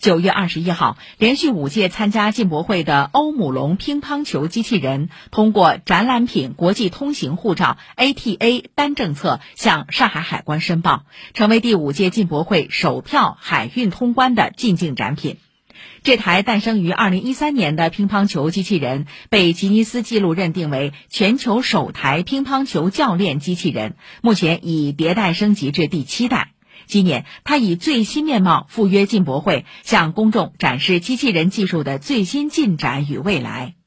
九月二十一号，连续五届参加进博会的欧姆龙乒乓球机器人通过展览品国际通行护照 （ATA） 单政策向上海海关申报，成为第五届进博会首票海运通关的进境展品。这台诞生于二零一三年的乒乓球机器人被吉尼斯纪录认定为全球首台乒乓球教练机器人，目前已迭代升级至第七代。今年，他以最新面貌赴约进博会，向公众展示机器人技术的最新进展与未来。